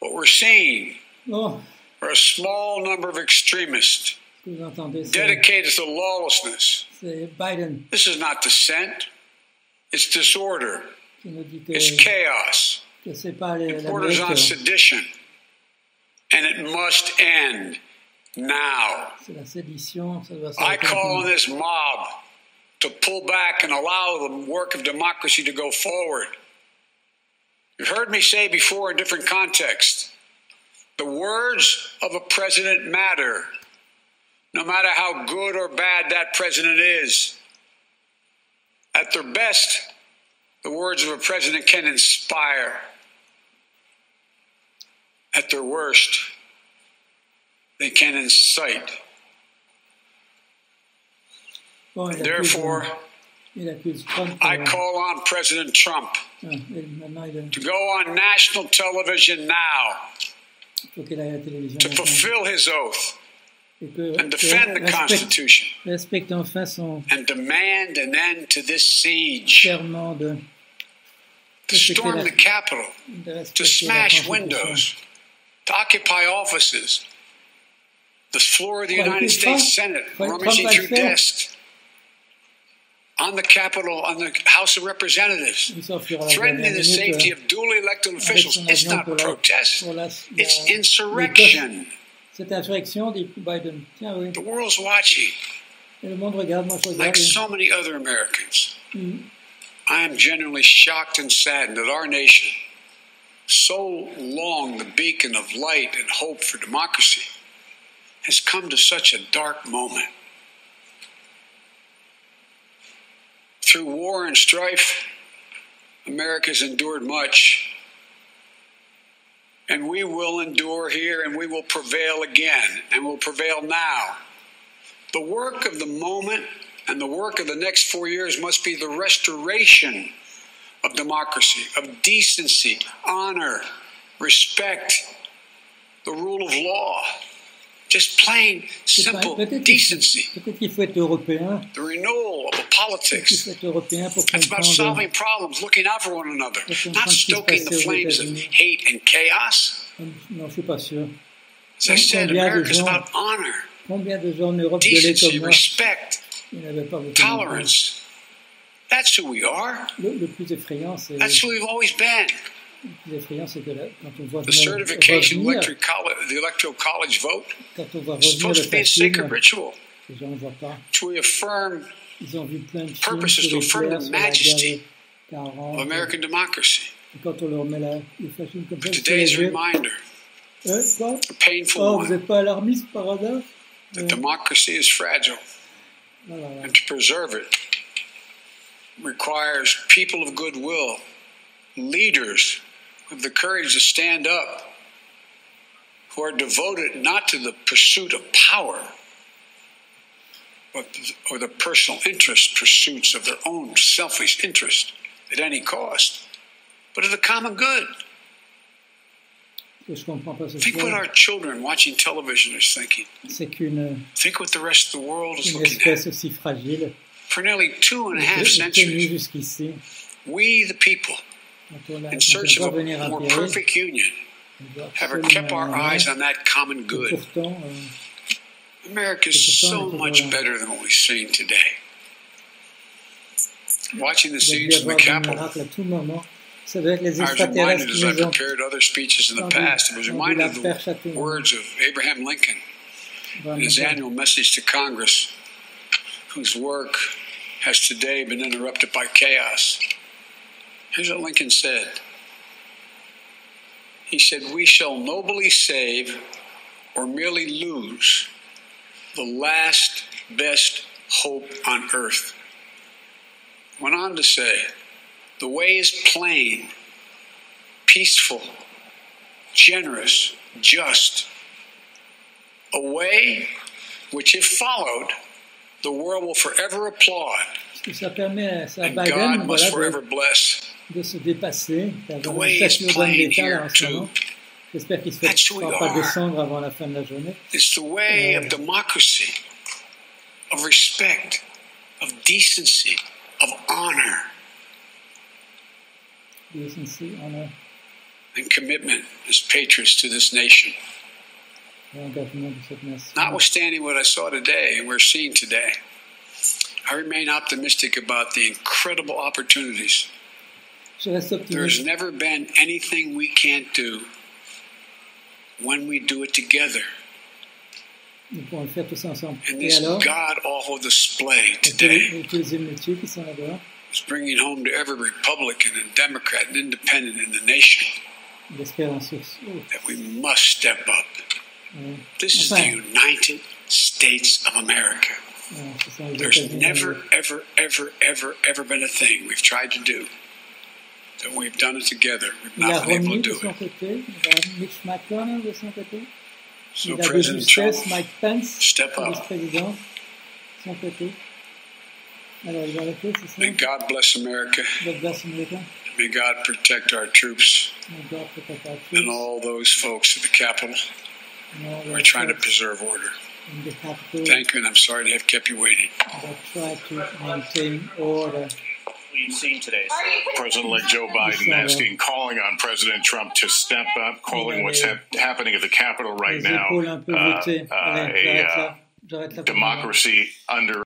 What we're seeing Oh, are a small number of extremists ce que vous entendez, c'est dedicated to lawlessness. Biden This is not dissent, it's disorder, qui nous dit que, it's chaos. que c'est pas les- It borders on sedition. And it must end now. la sédition, ça doit I call on this mob to pull back and allow the work of democracy to go forward. You've heard me say before in different contexts the words of a president matter, no matter how good or bad that president is. At their best, the words of a president can inspire. At their worst, they can incite. Accuse, Therefore, Trump. I euh, call on President Trump il to go on national television now faut qu'il aille à la télévision. to fulfill his oath and defend the Constitution. respecte enfin son and demand an end to this siege, to storm the Capitol, to smash windows, to occupy offices, the floor of the United States Senate, rummaging through desks, on the Capitol, on the House of Representatives, Il s'enfuira la threatening the safety of duly elected officials. It's not protest, it's insurrection. Cette insurrection dit Biden. Tiens, oui. The world's watching, Et le monde regarde, moi je regarde. like so many other Americans. Mm. I am genuinely shocked and saddened that our nation, so long the beacon of light and hope for democracy, has come to such a dark moment. Through war and strife, America's endured much. And we will endure here and we will prevail again and will prevail now. The work of the moment and the work of the next four years must be the restoration of democracy, of decency, honor, respect, the rule of law. Just plain, simple decency. peut-être qu'il faut être européen. The renewal of the Peut-être qu'il politics. faut être européen pour It's about uh, solving problems, looking out for one another, not ce qui se stoking the flames of hate and chaos. Um, non, je suis pas sûr. As I said, America's gens- about honor, Combien de gens en Europe gueulaient decency, respect, Ils n'avaient pas beaucoup de tolerance. That's who we are. Le, le plus effrayant, c'est That's who we've always been. le plus effrayant, c'est que la- quand on voit The certification revenir, college, the electoral college vote is supposed to be a sacred ritual les gens ne voient pas. to affirm Ils ont vu plein de films Purpose is sur to affirm the majesty guerre des 40. of American democracy. Et quand on leur met la, les fascistes comme ça, sur Today's reminder, a painful Oh, one, n'êtes pas alarmiste par hasard? That democracy is fragile. Ah voilà. and to preserve it requires people of goodwill, leaders with the courage to stand up, who are devoted not to the pursuit of power, but or the personal interest pursuits of their own selfish interest at any cost, but of the common good. Ce que je comprends pas ce Think what our children watching television is thinking. Think what the rest of the world is looking at. For nearly two and a half centuries, we, the people, quand on, a, in search of a more perfect union, have kept our eyes on that common good. America is so much better than what we've seen today. Watching the il y a dû scenes in the Capitol, miracles à tout moment. Ça doit être les I was reminded as I prepared other speeches in the past, I was reminded of the perche à tout moment. words of Abraham Lincoln in his annual message to Congress, whose work has today been interrupted by chaos. Here's what Lincoln said He said, We shall nobly save or merely lose the last best hope on earth. Went on to say, The way is plain, peaceful, generous, just a way which, if followed, the world will forever applaud, ça permet à and God must voilà, forever bless. de se dépasser, The way is plain here, too. J'espère qu'il ne se That's who we pas descendre avant la fin de la journée. It's the way euh, of democracy, of respect, of decency, of honor. Decency, honor. and commitment as patriots to this nation. l'engagement de cette nation. Notwithstanding what I saw today and we're seeing today, I remain optimistic about the incredible opportunities. There's never been anything we can't do when we do it together. Nous pouvons le faire tous ensemble. And this God awful display today utiliser le métier qui sont là-bas, is bringing home to every Republican and Democrat and Independent in the nation l'espérance sur sur- that we must step up. This is the United States of America. ce sont les There's never, ever, ever, ever, ever been a thing we've tried to do that we've done it together. We've not been able to do it. côté, il a Mitch McConnell de son côté, So, il a de President Trump, Mike Pence, step up. vice-président, de son côté. Alors, il va arrêter, c'est May? God bless America. God bless America. May God protect our troops protect our and all those folks at the Capitol who are trying to preserve order. in the capital Thank you, and I'm sorry to have kept you waiting. that try to maintain order. We've seen today. President-elect Joe Biden asking, calling on President Trump to step up, calling what's hap- happening at the Capitol right now épaules un peu uh, uh, a uh, là. J'arrête là pour le moment. democracy under